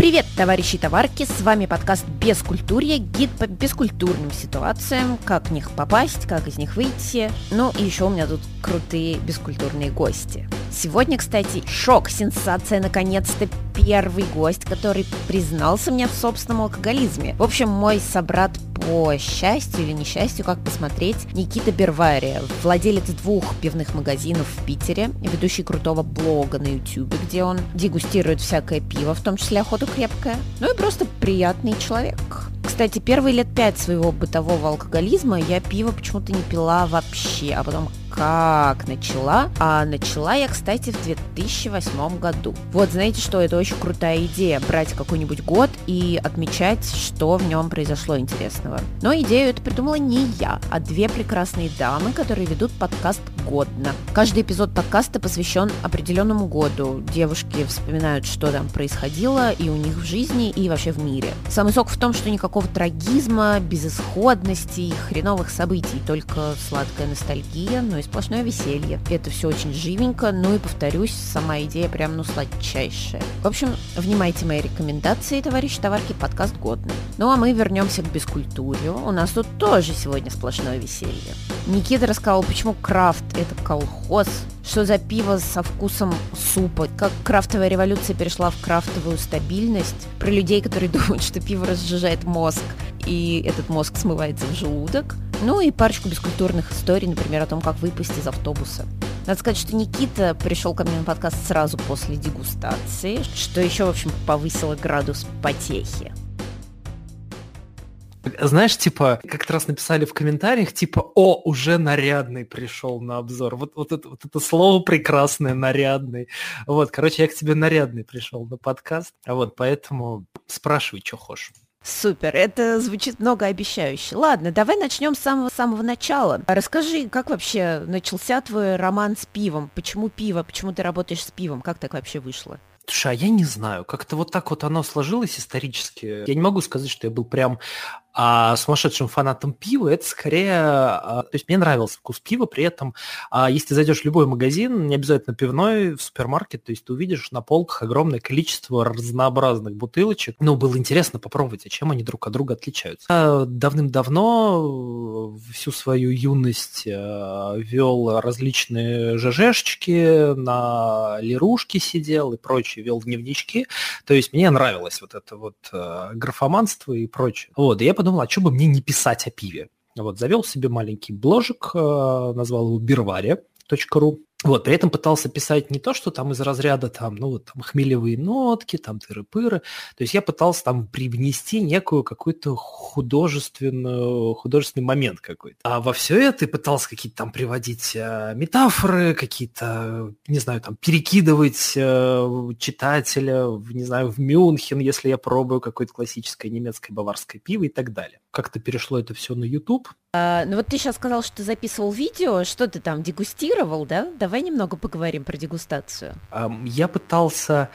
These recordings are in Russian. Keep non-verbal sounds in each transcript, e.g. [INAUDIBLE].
Привет, товарищи и товарки, с вами подкаст «Бескультурье», гид по бескультурным ситуациям, как в них попасть, как из них выйти. Ну и еще у меня тут крутые бескультурные гости. Сегодня, кстати, шок, сенсация, наконец-то первый гость, который признался мне в собственном алкоголизме. В общем, мой собрат по счастью или несчастью, как посмотреть, Никита Бервария, владелец двух пивных магазинов в Питере, ведущий крутого блога на YouTube, где он дегустирует всякое пиво, в том числе охоту крепкое. Ну и просто приятный человек. Кстати, первые лет пять своего бытового алкоголизма я пиво почему-то не пила вообще, а потом как начала? А начала я, кстати, в 2008 году. Вот, знаете что, это очень крутая идея, брать какой-нибудь год и отмечать, что в нем произошло интересного. Но идею это придумала не я, а две прекрасные дамы, которые ведут подкаст «Годно». Каждый эпизод подкаста посвящен определенному году. Девушки вспоминают, что там происходило и у них в жизни, и вообще в мире. Самый сок в том, что никакого трагизма, безысходности хреновых событий, только сладкая ностальгия, но и сплошное веселье. Это все очень живенько, ну и повторюсь, сама идея прям ну сладчайшая. В общем, внимайте мои рекомендации, товарищи товарки, подкаст годный. Ну а мы вернемся к бескультуре. У нас тут тоже сегодня сплошное веселье. Никита рассказал, почему крафт это колхоз, что за пиво со вкусом супа, как крафтовая революция перешла в крафтовую стабильность, про людей, которые [LAUGHS] думают, что пиво разжижает мозг, и этот мозг смывается в желудок, ну и парочку бескультурных историй, например, о том, как выпасть из автобуса. Надо сказать, что Никита пришел ко мне на подкаст сразу после дегустации, что еще, в общем, повысило градус потехи. Знаешь, типа, как-то раз написали в комментариях, типа, о, уже нарядный пришел на обзор. Вот, вот, это, вот это слово прекрасное, нарядный. Вот, короче, я к тебе нарядный пришел на подкаст. А вот, поэтому спрашивай, что хочешь. Супер, это звучит многообещающе. Ладно, давай начнем с самого-самого начала. Расскажи, как вообще начался твой роман с пивом? Почему пиво? Почему ты работаешь с пивом? Как так вообще вышло? Слушай, а я не знаю, как-то вот так вот оно сложилось исторически. Я не могу сказать, что я был прям а сумасшедшим фанатом пива это скорее... А, то есть мне нравился вкус пива, при этом, а, если зайдешь в любой магазин, не обязательно пивной, в супермаркет, то есть ты увидишь на полках огромное количество разнообразных бутылочек. Ну, было интересно попробовать, а чем они друг от друга отличаются. Я давным-давно всю свою юность а, вел различные ЖЖшечки, на лирушке сидел и прочее, вел дневнички. То есть мне нравилось вот это вот графоманство и прочее. Вот, я подумал, а что бы мне не писать о пиве? Вот, завел себе маленький бложек, э, назвал его бирваре.ру. Вот, при этом пытался писать не то, что там из разряда там, ну, вот, там хмелевые нотки, там тыры-пыры. То есть я пытался там привнести некую какую-то художественную, художественный момент какой-то. А во все это пытался какие-то там приводить э, метафоры, какие-то, не знаю, там перекидывать э, читателя, в, не знаю, в Мюнхен, если я пробую какое-то классическое немецкое баварское пиво и так далее. Как-то перешло это все на YouTube. А, ну вот ты сейчас сказал, что ты записывал видео, что ты там дегустировал, да? Давай немного поговорим про дегустацию. Я пытался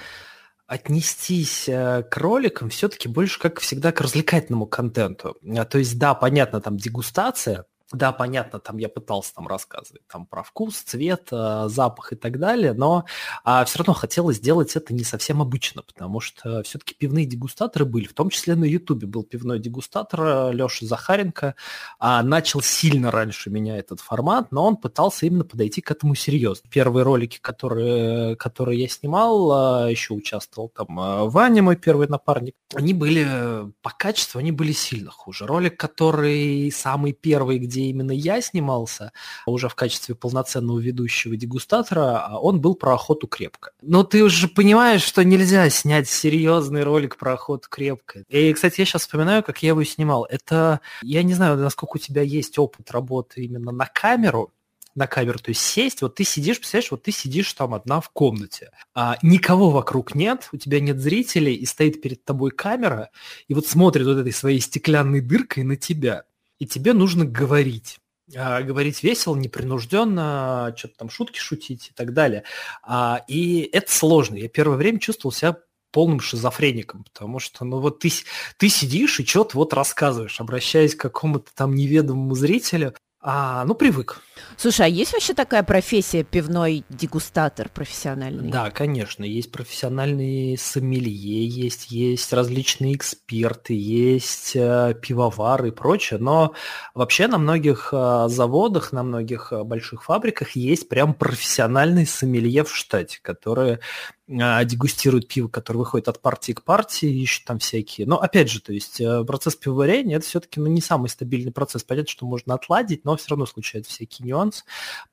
отнестись э, к роликам все-таки больше, как всегда, к развлекательному контенту. А, то есть, да, понятно, там дегустация, да, понятно, там я пытался там рассказывать там про вкус, цвет, э, запах и так далее, но а, все равно хотелось сделать это не совсем обычно, потому что все-таки пивные дегустаторы были, в том числе на Ютубе был пивной дегустатор э, Леша Захаренко, а, начал сильно раньше меня этот формат, но он пытался именно подойти к этому серьезно. Первые ролики, которые, которые я снимал, э, еще участвовал там э, Ваня, мой первый напарник, они были по качеству, они были сильно хуже. Ролик, который самый первый, где где именно я снимался, уже в качестве полноценного ведущего дегустатора, а он был про охоту крепко. Но ты уже понимаешь, что нельзя снять серьезный ролик про охоту крепко. И, кстати, я сейчас вспоминаю, как я его снимал. Это, я не знаю, насколько у тебя есть опыт работы именно на камеру, на камеру, то есть сесть, вот ты сидишь, представляешь, вот ты сидишь там одна в комнате, а никого вокруг нет, у тебя нет зрителей, и стоит перед тобой камера, и вот смотрит вот этой своей стеклянной дыркой на тебя и тебе нужно говорить. А, говорить весело, непринужденно, что-то там шутки шутить и так далее. А, и это сложно. Я первое время чувствовал себя полным шизофреником, потому что, ну вот ты, ты сидишь и что-то вот рассказываешь, обращаясь к какому-то там неведомому зрителю, а, ну, привык. Слушай, а есть вообще такая профессия пивной дегустатор профессиональный? Да, конечно, есть профессиональные сомелье, есть, есть различные эксперты, есть э, пивовары и прочее, но вообще на многих э, заводах, на многих э, больших фабриках есть прям профессиональные сомелье в штате, которые а, дегустируют пиво, которое выходит от партии к партии, ищут там всякие. Но опять же, то есть э, процесс пивоварения это все-таки ну, не самый стабильный процесс. Понятно, что можно отладить, но все равно случаются всякие нюансы.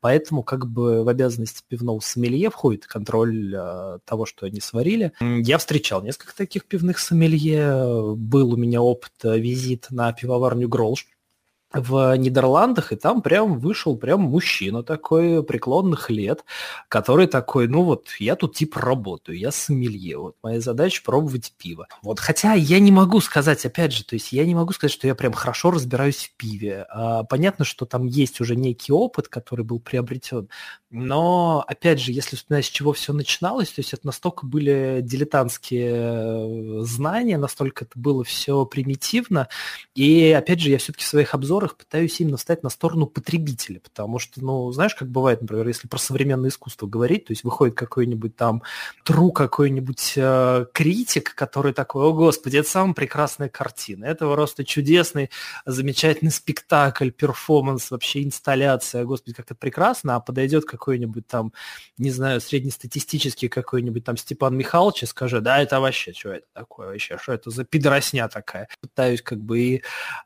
Поэтому как бы в обязанности пивного сомелье входит контроль э, того, что они сварили. Я встречал несколько таких пивных сомелье. Был у меня опыт э, визита на пивоварню Гролш в Нидерландах, и там прям вышел прям мужчина такой преклонных лет, который такой, ну вот, я тут типа работаю, я сомелье, вот моя задача пробовать пиво. Вот, хотя я не могу сказать, опять же, то есть я не могу сказать, что я прям хорошо разбираюсь в пиве. А, понятно, что там есть уже некий опыт, который был приобретен, но, опять же, если вспоминать, с чего все начиналось, то есть это настолько были дилетантские э, знания, настолько это было все примитивно, и, опять же, я все-таки в своих обзорах пытаюсь именно встать на сторону потребителя, потому что, ну, знаешь, как бывает, например, если про современное искусство говорить, то есть выходит какой-нибудь там тру какой-нибудь э, критик, который такой, о господи, это самая прекрасная картина, это просто чудесный, замечательный спектакль, перформанс, вообще инсталляция, господи, как это прекрасно, а подойдет какой-нибудь там, не знаю, среднестатистический какой-нибудь там Степан Михайлович и скажет, да, это вообще, что это такое вообще, что это за пидоросня такая. Пытаюсь как бы и,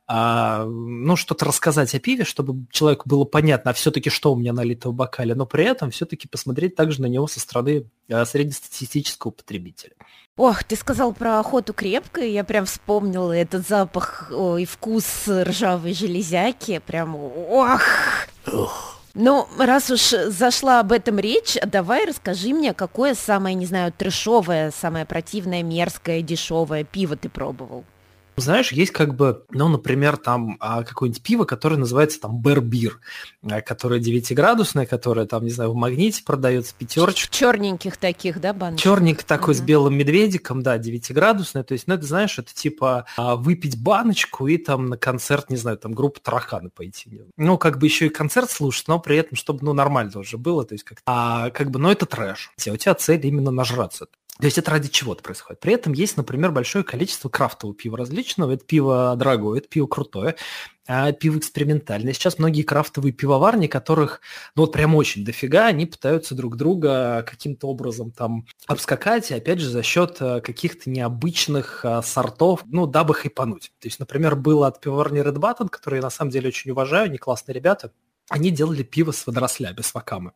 а, ну, что-то рассказать о пиве, чтобы человеку было понятно, а все-таки что у меня налито в бокале, но при этом все-таки посмотреть также на него со стороны э, среднестатистического потребителя. Ох, ты сказал про охоту крепкой, я прям вспомнила этот запах о, и вкус ржавой железяки, прям ох! Ох. Ну, раз уж зашла об этом речь, давай расскажи мне, какое самое, не знаю, трешовое, самое противное, мерзкое, дешевое пиво ты пробовал? Знаешь, есть как бы, ну, например, там а, какое-нибудь пиво, которое называется там Бербир, а, которое 9-градусное, которое там, не знаю, в магните продается, пятерочка. Черненьких таких, да, баночек? Черненький такой угу. с белым медведиком, да, 9-градусное. То есть, ну, это, знаешь, это типа а, выпить баночку и там на концерт, не знаю, там группа Тараканы пойти. Ну, как бы еще и концерт слушать, но при этом, чтобы, ну, нормально уже было, то есть как а, как бы, ну, это трэш. У тебя цель именно нажраться. То есть это ради чего-то происходит. При этом есть, например, большое количество крафтового пива различного. Это пиво дорогое, это пиво крутое, а пиво экспериментальное. Сейчас многие крафтовые пивоварни, которых, ну вот прям очень дофига, они пытаются друг друга каким-то образом там обскакать, и опять же за счет э, каких-то необычных а, сортов, ну, дабы хайпануть. То есть, например, было от пивоварни Red Button, которые я на самом деле очень уважаю, они классные ребята, они делали пиво с водорослями, с вакамы.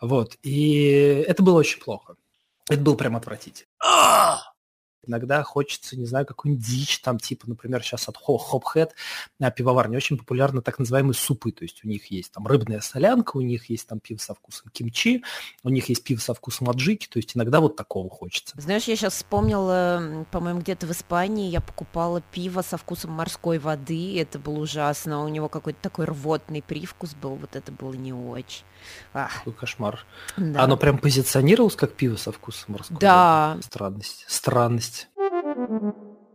Вот. И это было очень плохо. Это был прям отвратительно. Иногда хочется, не знаю, какую-нибудь дичь, там, типа, например, сейчас от Хопхед на пивоварне очень популярны так называемые супы, то есть у них есть там рыбная солянка, у них есть там пиво со вкусом кимчи, у них есть пиво со вкусом аджики, то есть иногда вот такого хочется. Знаешь, я сейчас вспомнила, по-моему, где-то в Испании я покупала пиво со вкусом морской воды, это было ужасно, у него какой-то такой рвотный привкус был, вот это было не очень. Ах. Какой кошмар. Да. Оно прям позиционировалось как пиво со вкусом морского. Да. Странность. Странность.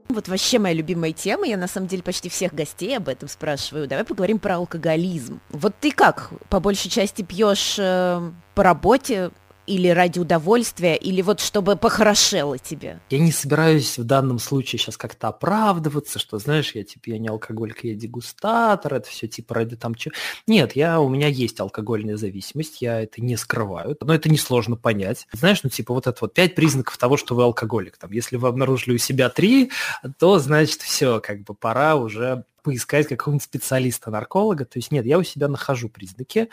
Вот вообще моя любимая тема, я на самом деле почти всех гостей об этом спрашиваю. Давай поговорим про алкоголизм. Вот ты как, по большей части пьешь э, по работе, или ради удовольствия, или вот чтобы похорошело тебе? Я не собираюсь в данном случае сейчас как-то оправдываться, что, знаешь, я типа, я не алкоголик, я дегустатор, это все типа ради там чего. Нет, я, у меня есть алкогольная зависимость, я это не скрываю, но это несложно понять. Знаешь, ну типа вот это вот пять признаков того, что вы алкоголик. Там, если вы обнаружили у себя три, то значит все, как бы пора уже поискать какого-нибудь специалиста-нарколога. То есть нет, я у себя нахожу признаки.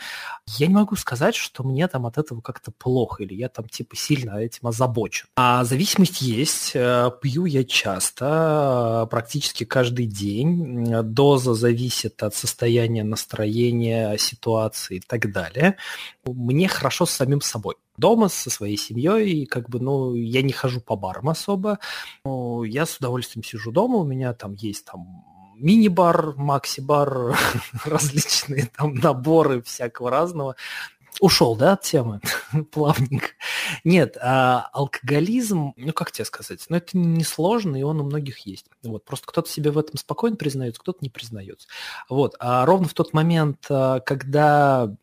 Я не могу сказать, что мне там от этого как-то плохо, или я там типа сильно этим озабочен. А зависимость есть. Э, пью я часто, практически каждый день. Доза зависит от состояния настроения, ситуации и так далее. Мне хорошо с самим собой дома со своей семьей, и как бы, ну, я не хожу по барам особо. Но я с удовольствием сижу дома, у меня там есть там мини-бар, макси-бар, [LAUGHS] различные там наборы всякого разного. Ушел, да, от темы [LAUGHS] плавненько. Нет, а алкоголизм, ну как тебе сказать, ну это не сложно, и он у многих есть. Вот, просто кто-то себе в этом спокойно признается, кто-то не признается. Вот, а ровно в тот момент, а, когда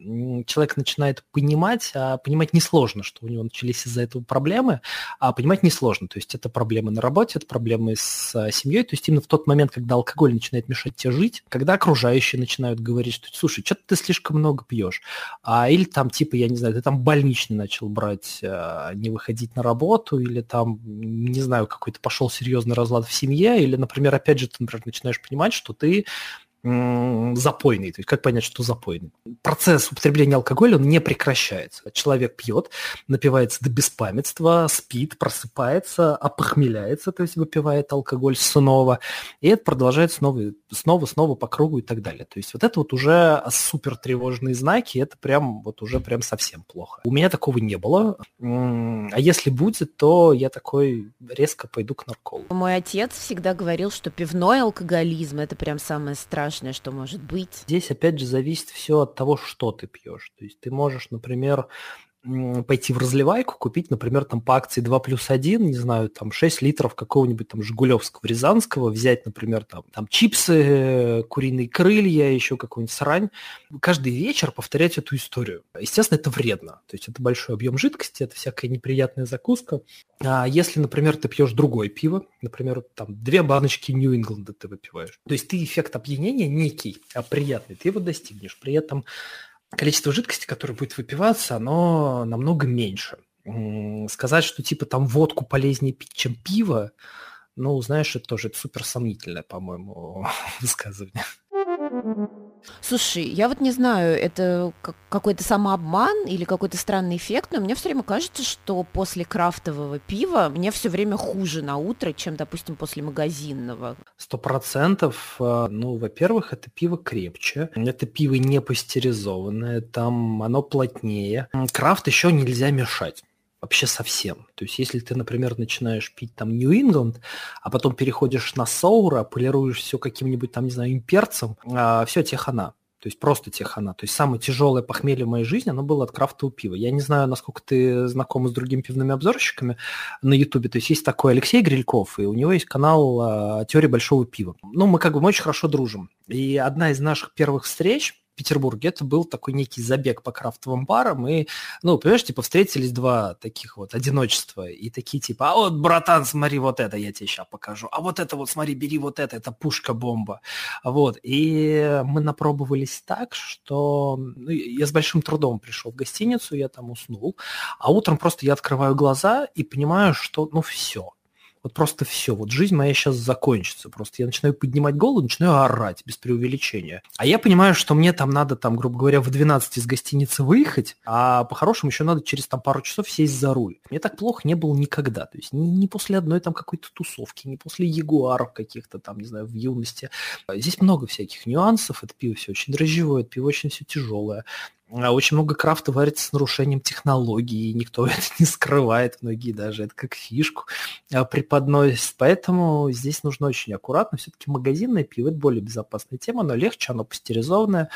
человек начинает понимать, а понимать несложно, что у него начались из-за этого проблемы, а понимать несложно, то есть это проблемы на работе, это проблемы с а, семьей, то есть именно в тот момент, когда алкоголь начинает мешать тебе жить, когда окружающие начинают говорить, что, слушай, что ты слишком много пьешь, а, или там типа, я не знаю, ты там больничный начал брать, а, не выходить на работу, или там, не знаю, какой-то пошел серьезный разлад в семье, или, например, опять же, ты, например, начинаешь понимать, что ты запойный. То есть как понять, что запойный? Процесс употребления алкоголя, он не прекращается. Человек пьет, напивается до беспамятства, спит, просыпается, опохмеляется, то есть выпивает алкоголь снова, и это продолжается снова, снова, снова по кругу и так далее. То есть вот это вот уже супер тревожные знаки, это прям вот уже прям совсем плохо. У меня такого не было, а если будет, то я такой резко пойду к наркологу. Мой отец всегда говорил, что пивной алкоголизм – это прям самое страшное страшное, что может быть. Здесь опять же зависит все от того, что ты пьешь. То есть ты можешь, например, пойти в разливайку, купить, например, там по акции 2 плюс 1, не знаю, там 6 литров какого-нибудь там Жигулевского, Рязанского, взять, например, там, там чипсы, куриные крылья, еще какую-нибудь срань, каждый вечер повторять эту историю. Естественно, это вредно. То есть это большой объем жидкости, это всякая неприятная закуска. А если, например, ты пьешь другое пиво, например, там две баночки Нью-Ингланда ты выпиваешь, то есть ты эффект опьянения некий, а приятный, ты его достигнешь. При этом количество жидкости, которое будет выпиваться, оно намного меньше. Сказать, что типа там водку полезнее пить, чем пиво, ну, знаешь, это тоже это супер сомнительное, по-моему, [LAUGHS] высказывание. Слушай, я вот не знаю, это какой-то самообман или какой-то странный эффект, но мне все время кажется, что после крафтового пива мне все время хуже на утро, чем, допустим, после магазинного. Сто процентов. А, ну, во-первых, это пиво крепче, это пиво не пастеризованное, там оно плотнее. Крафт еще нельзя мешать вообще совсем. То есть если ты, например, начинаешь пить там Нью-Ингланд, а потом переходишь на Соура, полируешь все каким-нибудь там, не знаю, имперцем, а, все, тебе хана. То есть просто те хана. То есть самое тяжелое похмелье в моей жизни, оно было от крафтового пива. Я не знаю, насколько ты знаком с другими пивными обзорщиками на Ютубе. То есть есть такой Алексей Грильков, и у него есть канал а, «Теория большого пива». Ну, мы как бы мы очень хорошо дружим. И одна из наших первых встреч, Петербурге, это был такой некий забег по крафтовым барам, и, ну, понимаешь, типа, встретились два таких вот одиночества, и такие типа, а вот, братан, смотри, вот это я тебе сейчас покажу, а вот это вот, смотри, бери вот это, это пушка-бомба, вот, и мы напробовались так, что ну, я с большим трудом пришел в гостиницу, я там уснул, а утром просто я открываю глаза и понимаю, что, ну, все, вот просто все. Вот жизнь моя сейчас закончится. Просто я начинаю поднимать голову, начинаю орать без преувеличения. А я понимаю, что мне там надо, там, грубо говоря, в 12 из гостиницы выехать, а по-хорошему еще надо через там пару часов сесть за руль. Мне так плохо не было никогда. То есть не, не после одной там какой-то тусовки, не после ягуаров каких-то там, не знаю, в юности. Здесь много всяких нюансов. Это пиво все очень дрожжевое, это пиво очень все тяжелое. А очень много крафта варится с нарушением технологий, и никто [LAUGHS] это не скрывает, многие даже это как фишку а, преподносят. Поэтому здесь нужно очень аккуратно. Все-таки магазинное пиво – это более безопасная тема, но легче, оно пастеризованное.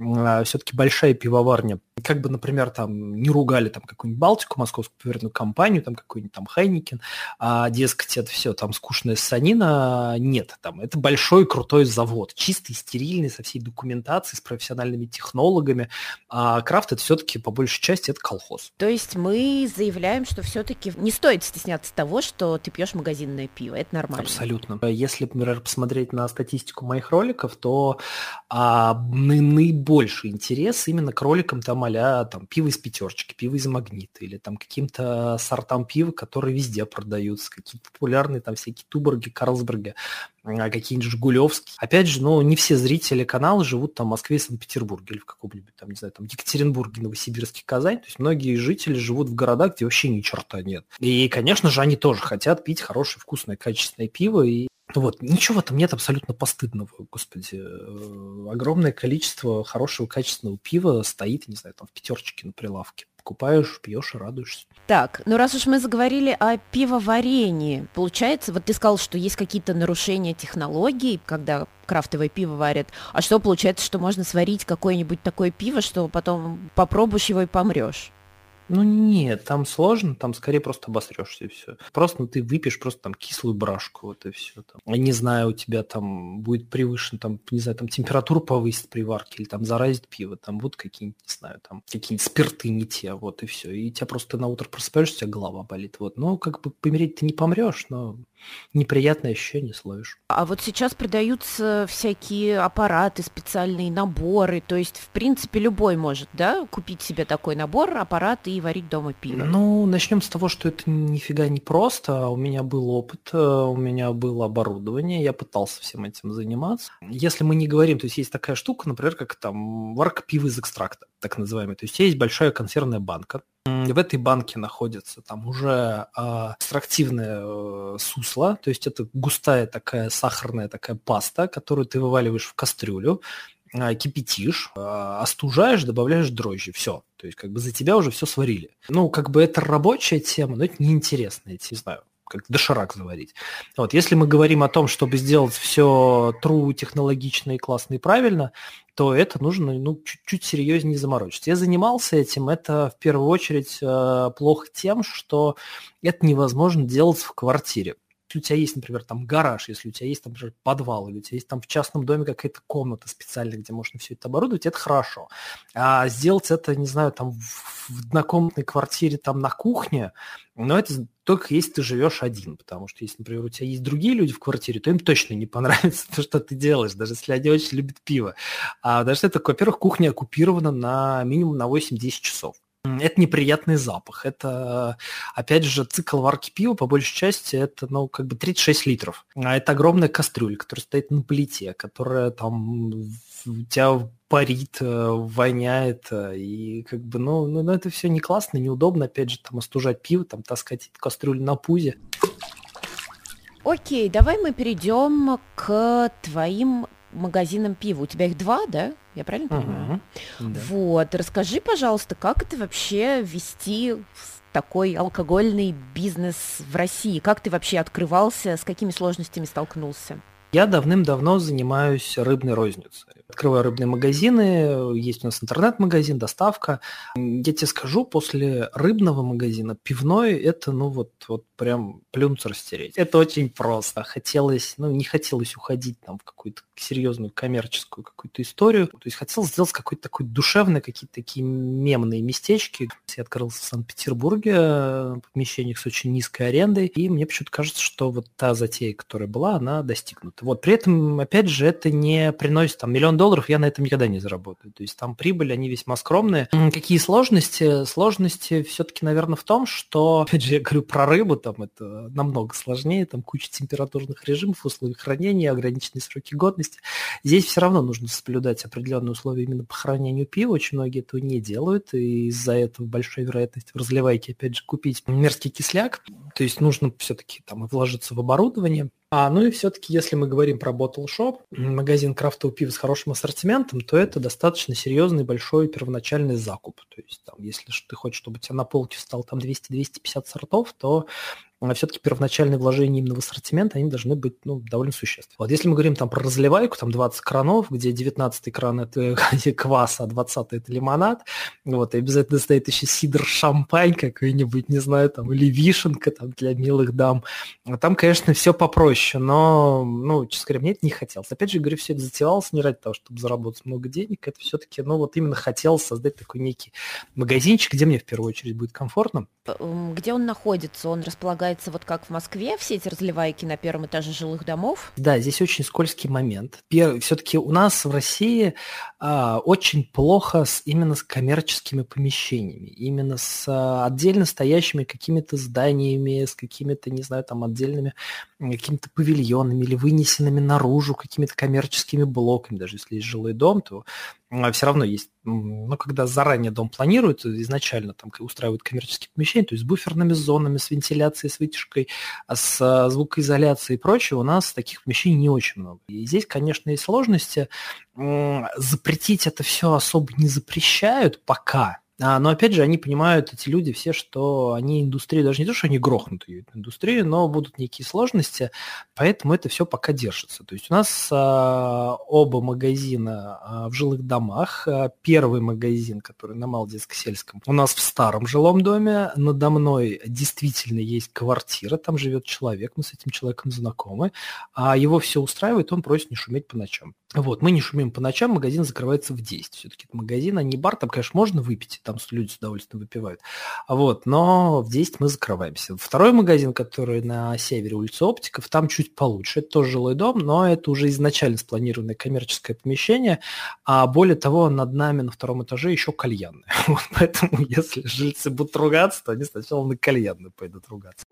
А, Все-таки большая пивоварня как бы, например, там не ругали там какую-нибудь Балтику, московскую пивоваренную компанию, там какой-нибудь там Хайникин, а, дескать, это все там скучная санина, нет, там это большой крутой завод, чистый, стерильный, со всей документацией, с профессиональными технологами, а крафт это все-таки по большей части это колхоз. То есть мы заявляем, что все-таки не стоит стесняться того, что ты пьешь магазинное пиво, это нормально. Абсолютно. Если, например, посмотреть на статистику моих роликов, то а, наибольший интерес именно к роликам там а там пиво из пятерочки, пиво из магнита или там каким-то сортам пива, которые везде продаются, какие-то популярные там всякие Туборги, Карлсберги, а какие-нибудь Жигулевские. Опять же, ну, не все зрители канала живут там в Москве Санкт-Петербурге или в каком-нибудь там, не знаю, там Екатеринбурге, Новосибирске, Казань. То есть многие жители живут в городах, где вообще ни черта нет. И, конечно же, они тоже хотят пить хорошее, вкусное, качественное пиво, и вот, ничего в этом нет абсолютно постыдного, господи. Э, огромное количество хорошего, качественного пива стоит, не знаю, там в пятерочке на прилавке покупаешь, пьешь и радуешься. Так, ну раз уж мы заговорили о пивоварении, получается, вот ты сказал, что есть какие-то нарушения технологий, когда крафтовое пиво варят, а что получается, что можно сварить какое-нибудь такое пиво, что потом попробуешь его и помрешь? Ну нет, там сложно, там скорее просто обосрешься и все. Просто ну, ты выпьешь просто там кислую брашку, вот и все. Там. Не знаю, у тебя там будет превышен, там, не знаю, там температуру повысит при варке или там заразит пиво, там вот какие-нибудь, не знаю, там какие-нибудь спирты не те, вот и все. И тебя просто на утро просыпаешься, у тебя голова болит. Вот. Ну, как бы помереть ты не помрешь, но неприятное ощущение словишь. А вот сейчас продаются всякие аппараты, специальные наборы, то есть, в принципе, любой может, да, купить себе такой набор, аппарат и варить дома пиво? Ну, начнем с того, что это нифига не просто. У меня был опыт, э, у меня было оборудование, я пытался всем этим заниматься. Если мы не говорим, то есть есть такая штука, например, как там варка пива из экстракта, так называемый. То есть есть большая консервная банка, в этой банке находится там уже э, экстрактивное э, сусло, то есть это густая такая сахарная такая паста, которую ты вываливаешь в кастрюлю, э, кипятишь, э, остужаешь, добавляешь дрожжи, все. То есть как бы за тебя уже все сварили. Ну, как бы это рабочая тема, но это неинтересная, не знаю как доширак заварить. Вот, если мы говорим о том, чтобы сделать все true, технологично и классно и правильно, то это нужно ну, чуть-чуть серьезнее заморочиться. Я занимался этим, это в первую очередь э, плохо тем, что это невозможно делать в квартире если у тебя есть, например, там гараж, если у тебя есть, там, например, подвал, или у тебя есть там в частном доме какая-то комната специальная, где можно все это оборудовать, это хорошо. А сделать это, не знаю, там в однокомнатной квартире, там на кухне, но это только если ты живешь один, потому что если, например, у тебя есть другие люди в квартире, то им точно не [LAUGHS] понравится то, что ты делаешь, даже если они очень любят пиво. А даже это, во-первых, кухня оккупирована на минимум на 8-10 часов. Это неприятный запах. Это, опять же, цикл варки пива, по большей части, это, ну, как бы 36 литров. А это огромная кастрюля, которая стоит на плите, которая там у тебя парит, э, воняет, э, и как бы, ну, ну, ну это все не классно, неудобно, опять же, там остужать пиво, там таскать кастрюлю на пузе. Окей, давай мы перейдем к твоим магазинам пива. У тебя их два, да? Я правильно понимаю? Угу, да. Вот, расскажи, пожалуйста, как это вообще вести такой алкогольный бизнес в России? Как ты вообще открывался, с какими сложностями столкнулся? Я давным-давно занимаюсь рыбной розницей. Открываю рыбные магазины, есть у нас интернет-магазин, доставка. Я тебе скажу, после рыбного магазина пивной это, ну вот, вот прям плюнуться растереть. Это очень просто. Хотелось, ну не хотелось уходить там в какую-то серьезную коммерческую какую-то историю. То есть хотелось сделать какой-то такой душевный, какие-то такие мемные местечки. Я открылся в Санкт-Петербурге в помещениях с очень низкой арендой, и мне почему-то кажется, что вот та затея, которая была, она достигнута. Вот при этом, опять же, это не приносит там миллион долларов, я на этом никогда не заработаю. То есть там прибыль, они весьма скромные. Какие сложности? Сложности все-таки, наверное, в том, что, опять же, я говорю про рыбу, там это намного сложнее, там куча температурных режимов, условий хранения, ограниченные сроки годности. Здесь все равно нужно соблюдать определенные условия именно по хранению пива. Очень многие этого не делают, и из-за этого большая вероятность в разливайке, опять же, купить мерзкий кисляк. То есть нужно все-таки там вложиться в оборудование, а, ну и все-таки, если мы говорим про Bottle Shop, магазин крафтового пива с хорошим ассортиментом, то это достаточно серьезный большой первоначальный закуп. То есть, там, если ты хочешь, чтобы у тебя на полке стал там 200-250 сортов, то все-таки первоначальные вложения именно в ассортимент, они должны быть ну, довольно существенны. Вот если мы говорим там про разливайку, там 20 кранов, где 19 кран это [LAUGHS] квас, а 20 это лимонад, вот, и обязательно стоит еще сидр шампань какой-нибудь, не знаю, там, или вишенка там для милых дам. А там, конечно, все попроще, но, ну, честно говоря, мне это не хотелось. Опять же, говорю, все это затевалось не ради того, чтобы заработать много денег, это все-таки, ну, вот именно хотелось создать такой некий магазинчик, где мне в первую очередь будет комфортно. Где он находится? Он располагается располагается вот как в Москве, все эти разливайки на первом этаже жилых домов? Да, здесь очень скользкий момент. Все-таки у нас в России а, очень плохо с, именно с коммерческими помещениями, именно с а, отдельно стоящими какими-то зданиями, с какими-то, не знаю, там отдельными какими-то павильонами или вынесенными наружу какими-то коммерческими блоками. Даже если есть жилой дом, то все равно есть, ну, когда заранее дом планируют, изначально там устраивают коммерческие помещения, то есть с буферными зонами, с вентиляцией, с вытяжкой, а с а, звукоизоляцией и прочее, у нас таких помещений не очень много. И здесь, конечно, есть сложности. Запретить это все особо не запрещают пока, А, но опять же, они понимают, эти люди все, что они индустрию, даже не то, что они грохнут ее индустрию, но будут некие сложности, поэтому это все пока держится. То есть у нас а, оба магазина а, в жилых домах. А, первый магазин, который на Малдинско-сельском, у нас в старом жилом доме. Надо мной действительно есть квартира, там живет человек, мы с этим человеком знакомы. А его все устраивает, он просит не шуметь по ночам. Вот, мы не шумим по ночам, магазин закрывается в 10. Все-таки это магазин, а не бар, там, конечно, можно выпить, там люди с удовольствием выпивают. Вот, но в 10 мы закрываемся. Второй магазин, который на севере улицы Оптиков, там чуть получше. Это тоже жилой дом, но это уже изначально спланированное коммерческое помещение. А более того, над нами на втором этаже еще кальянная. [LAUGHS] Вот, поэтому, если жильцы будут ругаться, то они сначала на кальянную пойдут ругаться.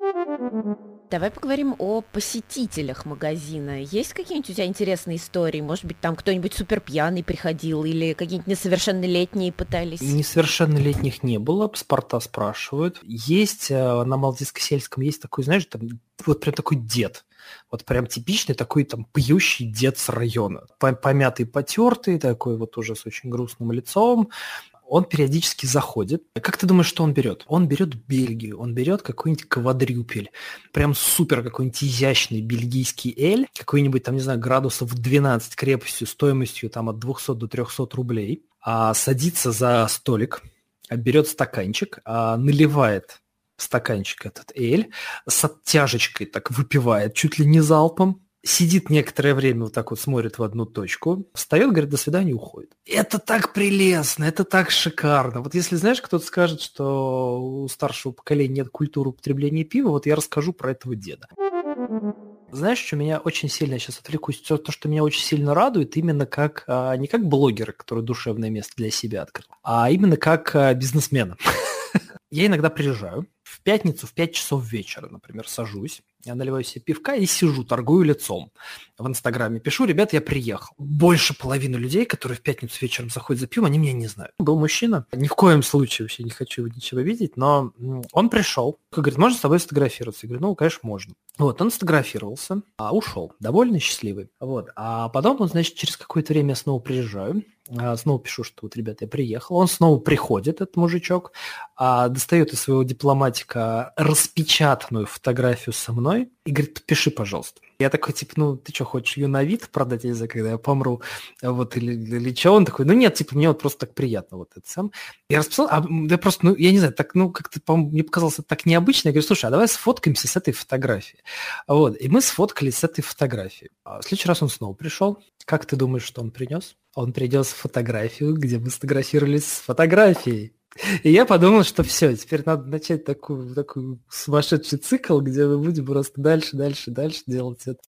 Давай поговорим о посетителях магазина. Есть какие-нибудь у тебя интересные истории? Может быть, там кто-нибудь супер пьяный приходил или какие-нибудь несовершеннолетние пытались? Несовершеннолетних не было, спорта спрашивают. Есть э, на Малдинско-сельском есть такой, знаешь, там вот прям такой дед. Вот прям типичный такой там пьющий дед с района. Помятый, потертый, такой вот уже с очень грустным лицом он периодически заходит. Как ты думаешь, что он берет? Он берет Бельгию, он берет какой-нибудь квадрюпель, прям супер какой-нибудь изящный бельгийский эль, какой-нибудь там, не знаю, градусов 12 крепостью, стоимостью там от 200 до 300 рублей, а садится за столик, берет стаканчик, а наливает стаканчик этот эль, с оттяжечкой так выпивает, чуть ли не залпом, сидит некоторое время вот так вот смотрит в одну точку, встает, говорит, до свидания, уходит. Это так прелестно, это так шикарно. Вот если, знаешь, кто-то скажет, что у старшего поколения нет культуры употребления пива, вот я расскажу про этого деда. Знаешь, что меня очень сильно, сейчас отвлекусь, то, то, что меня очень сильно радует, именно как, а, не как блогера, который душевное место для себя открыл, а именно как а, бизнесмена. [LAUGHS] Я иногда приезжаю, в пятницу в 5 часов вечера, например, сажусь, я наливаю себе пивка и сижу, торгую лицом. В Инстаграме пишу, ребят, я приехал. Больше половины людей, которые в пятницу вечером заходят за пивом, они меня не знают. Был мужчина, ни в коем случае вообще не хочу его ничего видеть, но он пришел, говорит, можно с тобой сфотографироваться? Я говорю, ну, конечно, можно. Вот, он сфотографировался, а ушел, довольно счастливый. Вот, а потом, он, значит, через какое-то время я снова приезжаю, а, снова пишу, что вот, ребята, я приехал. Он снова приходит, этот мужичок, а, достает из своего дипломатика распечатанную фотографию со мной и говорит, подпиши, пожалуйста. Я такой, типа, ну, ты что, хочешь ее на вид продать, знаю, когда я помру, вот, или, или что? Он такой, ну, нет, типа, мне вот просто так приятно, вот это сам. Я расписал, а я просто, ну, я не знаю, так, ну, как-то, мне показалось это так необычно. Я говорю, слушай, а давай сфоткаемся с этой фотографией. Вот, и мы сфоткались с этой фотографией. А в следующий раз он снова пришел. Как ты думаешь, что он принес? Он принес фотографию, где мы сфотографировались с фотографией. И я подумал, что все, теперь надо начать такой, такой сумасшедший цикл, где мы будем просто дальше, дальше, дальше делать это.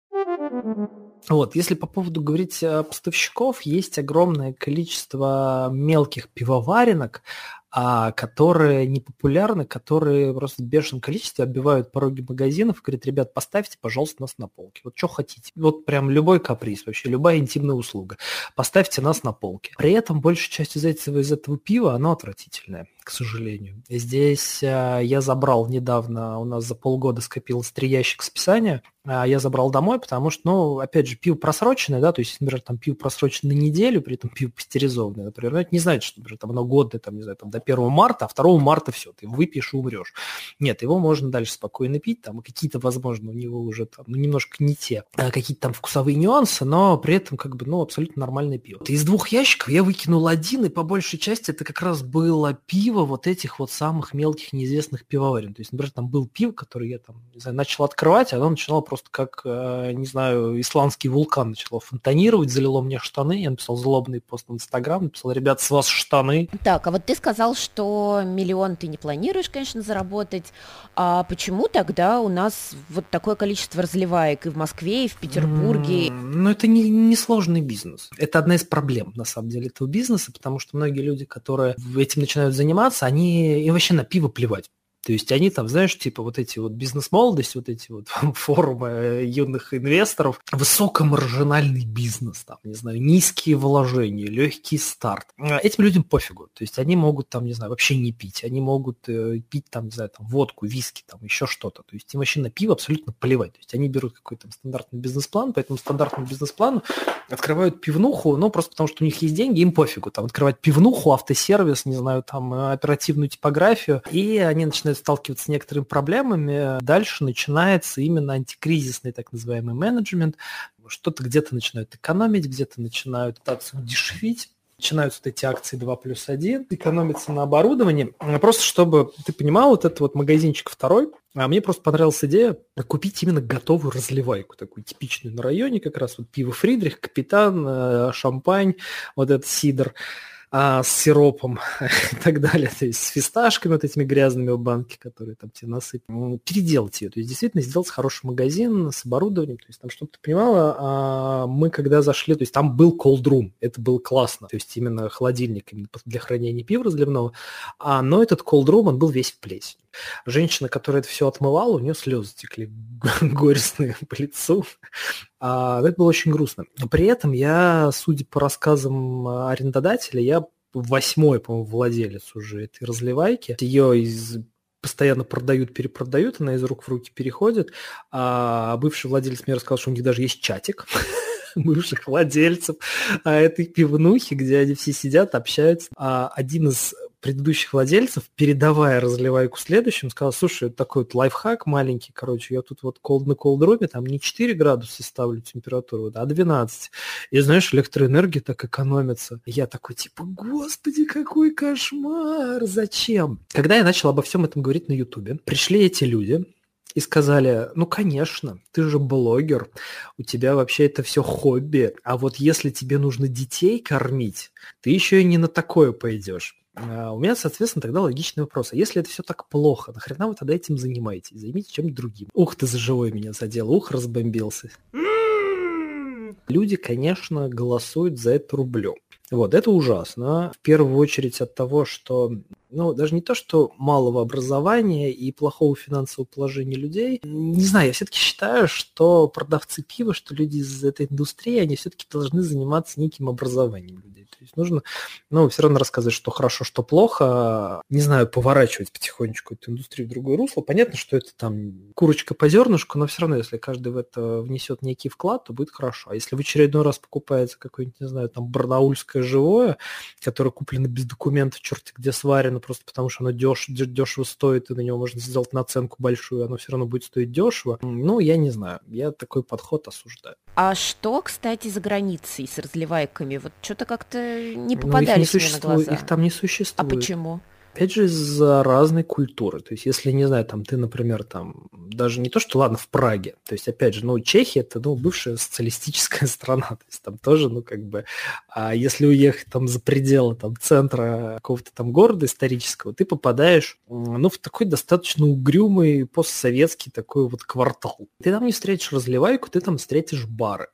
Вот, если по поводу говорить о поставщиков, есть огромное количество мелких пивоваренок, а, которые не популярны, которые просто в бешеном количестве оббивают пороги магазинов и говорят, ребят, поставьте, пожалуйста, нас на полке. Вот что хотите. Вот прям любой каприз, вообще любая интимная услуга. Поставьте нас на полке. При этом большая часть из этого, из этого пива, оно отвратительное к сожалению. Здесь а, я забрал недавно, у нас за полгода скопилось три ящика списания, а я забрал домой, потому что, ну, опять же, пиво просроченное, да, то есть, например, там пиво просрочено на неделю, при этом пиво пастеризованное, например, ну, это не значит, что, например, там оно годное, там, не знаю, там, до 1 марта, а 2 марта все, ты выпьешь и умрешь. Нет, его можно дальше спокойно пить, там, какие-то, возможно, у него уже там, ну, немножко не те, а какие-то там вкусовые нюансы, но при этом, как бы, ну, абсолютно нормальное пиво. Из двух ящиков я выкинул один, и по большей части это как раз было пиво, пиво вот этих вот самых мелких неизвестных пивоварен. То есть, например, там был пиво, который я там, не знаю, начал открывать, оно начинало просто как, э, не знаю, исландский вулкан начало фонтанировать, залило мне штаны. Я написал злобный пост в Инстаграм, написал, ребят, с вас штаны. Так, а вот ты сказал, что миллион ты не планируешь, конечно, заработать. А почему тогда у нас вот такое количество разливаек и в Москве, и в Петербурге? Ну, это не, не сложный бизнес. Это одна из проблем, на самом деле, этого бизнеса, потому что многие люди, которые этим начинают заниматься, заниматься, они им вообще на пиво плевать. То есть они там, знаешь, типа вот эти вот бизнес-молодость, вот эти вот [LAUGHS] форумы э, юных инвесторов, высокомаржинальный бизнес, там, не знаю, низкие вложения, легкий старт. А этим людям пофигу. То есть они могут там, не знаю, вообще не пить. Они могут э, пить там, не знаю, там водку, виски, там еще что-то. То есть им вообще на пиво абсолютно плевать. То есть они берут какой-то стандартный бизнес-план, по этому стандартному бизнес-плану открывают пивнуху, ну, просто потому что у них есть деньги, им пофигу. Там открывать пивнуху, автосервис, не знаю, там э, оперативную типографию, и они начинают сталкиваться с некоторыми проблемами. Дальше начинается именно антикризисный так называемый менеджмент. Что-то где-то начинают экономить, где-то начинают пытаться удешевить начинаются вот эти акции 2 плюс 1, экономится на оборудовании. Просто чтобы ты понимал, вот этот вот магазинчик второй, а мне просто понравилась идея купить именно готовую разливайку, такую типичную на районе, как раз вот пиво Фридрих, Капитан, э, шампань, вот этот сидр а, с сиропом [LAUGHS] и так далее, то есть с фисташками вот этими грязными в банке, которые там тебе насыпали, переделать ее, то есть действительно сделать хороший магазин с оборудованием, то есть там, чтобы ты понимала, а, мы когда зашли, то есть там был cold room, это было классно, то есть именно холодильник именно для хранения пива разливного, а, но этот cold room, он был весь в плесени. Женщина, которая это все отмывала, у нее слезы текли [LAUGHS] горестные по лицу. А, это было очень грустно. При этом я, судя по рассказам арендодателя, я восьмой, по-моему, владелец уже этой разливайки. Ее из постоянно продают, перепродают, она из рук в руки переходит. А бывший владелец мне рассказал, что у них даже есть чатик [LAUGHS] бывших владельцев а, этой пивнухи, где они все сидят, общаются. А один из предыдущих владельцев, передавая разливайку следующим, сказал, слушай, это такой вот лайфхак маленький, короче, я тут вот cold на колдроме, там не 4 градуса ставлю температуру, а 12. И знаешь, электроэнергия так экономится. Я такой, типа, господи, какой кошмар, зачем? Когда я начал обо всем этом говорить на ютубе, пришли эти люди, и сказали, ну, конечно, ты же блогер, у тебя вообще это все хобби, а вот если тебе нужно детей кормить, ты еще и не на такое пойдешь. А, у меня, соответственно, тогда логичный вопрос. А если это все так плохо, нахрена вы тогда этим занимаетесь? Займитесь чем-то другим. Ух ты, за живой меня задел, ух, разбомбился. Люди, конечно, голосуют за это рублем. Вот, это ужасно. В первую очередь от того, что, ну, даже не то, что малого образования и плохого финансового положения людей. Не знаю, я все-таки считаю, что продавцы пива, что люди из этой индустрии, они все-таки должны заниматься неким образованием людей. То есть нужно, ну, все равно рассказывать, что хорошо, что плохо. Не знаю, поворачивать потихонечку эту индустрию в другое русло. Понятно, что это там курочка по зернышку, но все равно, если каждый в это внесет некий вклад, то будет хорошо. А если в очередной раз покупается какое-нибудь, не знаю, там барнаульское живое, которое куплено без документов, черт где сварено, просто потому что оно деш, дешево стоит, и на него можно сделать наценку большую, оно все равно будет стоить дешево. Ну, я не знаю. Я такой подход осуждаю. А что, кстати, за границей с разливайками? Вот что-то как-то не попадались ну, их не мне на глаза. Их там не существует. А почему? Опять же, из-за разной культуры. То есть, если, не знаю, там ты, например, там, даже не то, что, ладно, в Праге. То есть, опять же, ну, Чехия – это, ну, бывшая социалистическая [LAUGHS] страна. То есть, там тоже, ну, как бы, а если уехать там за пределы, там, центра какого-то там города исторического, ты попадаешь, ну, в такой достаточно угрюмый постсоветский такой вот квартал. Ты там не встретишь разливайку, ты там встретишь бары.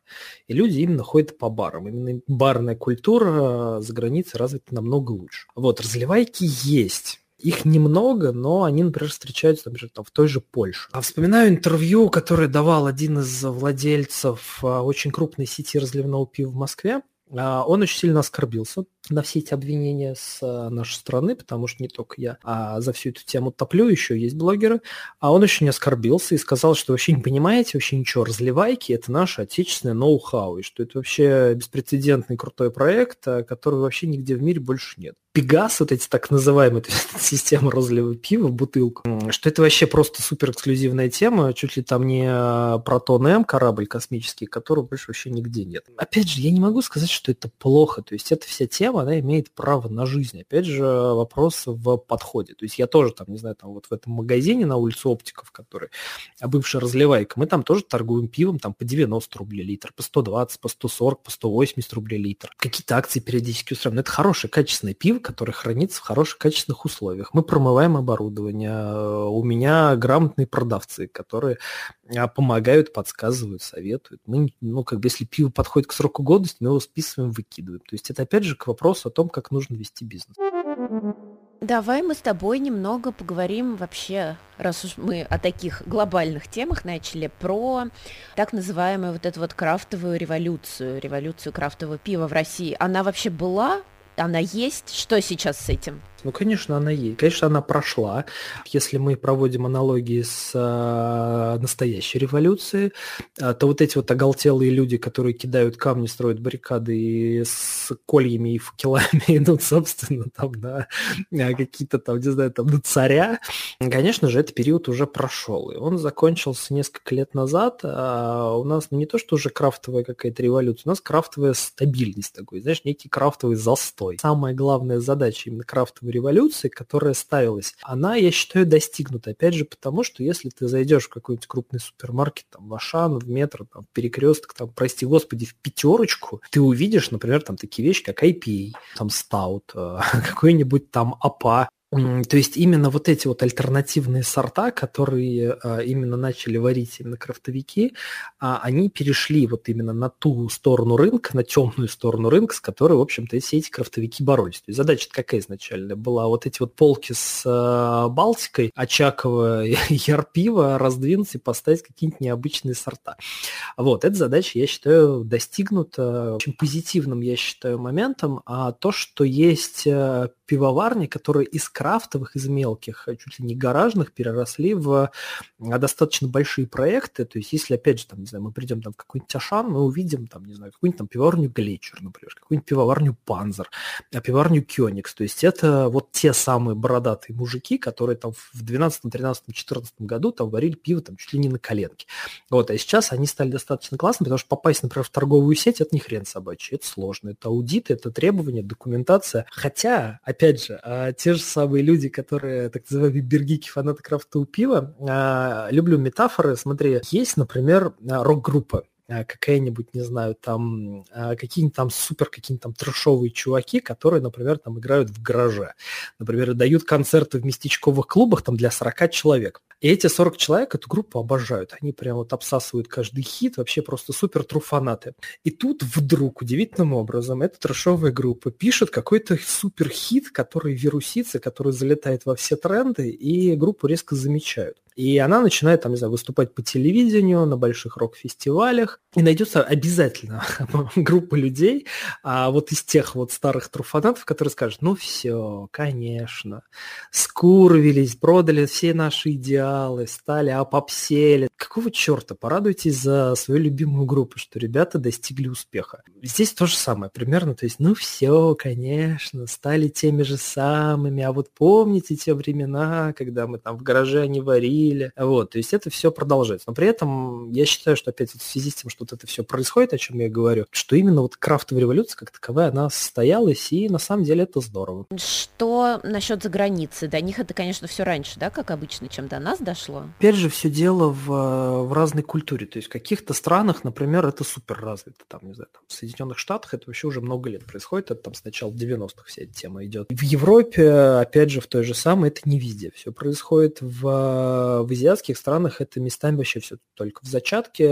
И люди именно ходят по барам. Именно барная культура за границей развита намного лучше. Вот, разливайки есть есть. Их немного, но они, например, встречаются, например, там, в той же Польше. А вспоминаю интервью, которое давал один из владельцев а, очень крупной сети разливного пива в Москве. А, он очень сильно оскорбился на все эти обвинения с а, нашей стороны, потому что не только я а за всю эту тему топлю, еще есть блогеры, а он очень оскорбился и сказал, что вообще не понимаете вообще ничего, разливайки – это наше отечественное ноу-хау, и что это вообще беспрецедентный крутой проект, который вообще нигде в мире больше нет. Пегас, вот эти так называемые, то есть [LAUGHS] разлива пива в бутылку, что это вообще просто супер эксклюзивная тема, чуть ли там не Протон М, корабль космический, которого больше вообще нигде нет. Опять же, я не могу сказать, что это плохо, то есть эта вся тема, она имеет право на жизнь. Опять же, вопрос в подходе. То есть я тоже там, не знаю, там вот в этом магазине на улице Оптиков, который бывшая разливайка, мы там тоже торгуем пивом там по 90 рублей литр, по 120, по 140, по 180 рублей литр. Какие-то акции периодически устраиваем. Но это хорошее, качественное пиво, который хранится в хороших качественных условиях. Мы промываем оборудование. У меня грамотные продавцы, которые а, помогают, подсказывают, советуют. Мы, ну, как бы, если пиво подходит к сроку годности, мы его списываем, выкидываем. То есть это, опять же, к вопросу о том, как нужно вести бизнес. Давай мы с тобой немного поговорим вообще, раз уж мы о таких глобальных темах начали, про так называемую вот эту вот крафтовую революцию, революцию крафтового пива в России. Она вообще была? Она есть? Что сейчас с этим? Ну, конечно, она есть. Конечно, она прошла. Если мы проводим аналогии с э, настоящей революцией, э, то вот эти вот оголтелые люди, которые кидают камни, строят баррикады и с кольями и факелами [LAUGHS] идут, собственно, там на какие-то там, не знаю, там на царя, конечно же, этот период уже прошел. И он закончился несколько лет назад. А у нас не то, что уже крафтовая какая-то революция, у нас крафтовая стабильность такой, знаешь, некий крафтовый застой. Самая главная задача именно крафтовой революции, которая ставилась, она, я считаю, достигнута. Опять же, потому что если ты зайдешь в какой-нибудь крупный супермаркет, там, в Ашан, в метро, там, в перекресток, там, прости господи, в пятерочку, ты увидишь, например, там такие вещи, как IPA, там, Stout, э, [LAUGHS] какой-нибудь там АПА, то есть именно вот эти вот альтернативные сорта, которые а, именно начали варить именно крафтовики, а, они перешли вот именно на ту сторону рынка, на темную сторону рынка, с которой, в общем-то, все эти крафтовики боролись. То есть задача какая изначально была? Вот эти вот полки с а, Балтикой, Очакова [LAUGHS] Ярпива раздвинуть и поставить какие-нибудь необычные сорта. Вот, эта задача, я считаю, достигнута очень позитивным, я считаю, моментом, а то, что есть пивоварни, которые из крафтовых, из мелких, э, чуть ли не гаражных, переросли в э, достаточно большие проекты. То есть, если, опять же, там, не знаю, мы придем там в какой-нибудь Ашан, мы увидим, там, не знаю, какую-нибудь там пивоварню Глечер, например, какую-нибудь пивоварню Панзер, а пивоварню Кёникс. То есть, это вот те самые бородатые мужики, которые там в 12, 13, 14 году там варили пиво там чуть ли не на коленке. Вот, а сейчас они стали достаточно классными, потому что попасть, например, в торговую сеть, это не хрен собачий, это сложно. Это аудит, это требования, документация. Хотя, опять же, а, те же самые люди, которые, так называемые бергики, фанаты крафтового пива, а, люблю метафоры. Смотри, есть, например, рок-группа, а, какая-нибудь, не знаю, там, какие-нибудь там супер, какие-нибудь там трешовые чуваки, которые, например, там играют в гараже. Например, дают концерты в местечковых клубах там для 40 человек. И эти 40 человек эту группу обожают. Они прям вот обсасывают каждый хит, вообще просто супер труфанаты. И тут вдруг удивительным образом эта трешовая группа пишет какой-то супер хит, который вирусится, который залетает во все тренды, и группу резко замечают. И она начинает, там, не знаю, выступать по телевидению, на больших рок-фестивалях. И найдется обязательно [LAUGHS] группа людей, а вот из тех вот старых труфанатов, которые скажут, ну все, конечно, скурвились, продали все наши идеалы, стали опопсели. Какого черта? Порадуйтесь за свою любимую группу, что ребята достигли успеха. Здесь то же самое примерно. То есть, ну все, конечно, стали теми же самыми. А вот помните те времена, когда мы там в гараже не варили, или вот, то есть это все продолжается. Но при этом я считаю, что опять в связи с тем, что вот это все происходит, о чем я говорю, что именно вот крафтовая революция как таковая, она состоялась, и на самом деле это здорово. Что насчет за границы? До них это, конечно, все раньше, да, как обычно, чем до нас дошло? Опять же, все дело в, в разной культуре. То есть в каких-то странах, например, это супер развито. Там, не знаю, там, в Соединенных Штатах это вообще уже много лет происходит. Это там с начала 90-х вся эта тема идет. В Европе, опять же, в той же самой, это не везде. Все происходит в в азиатских странах это местами вообще все только в зачатке.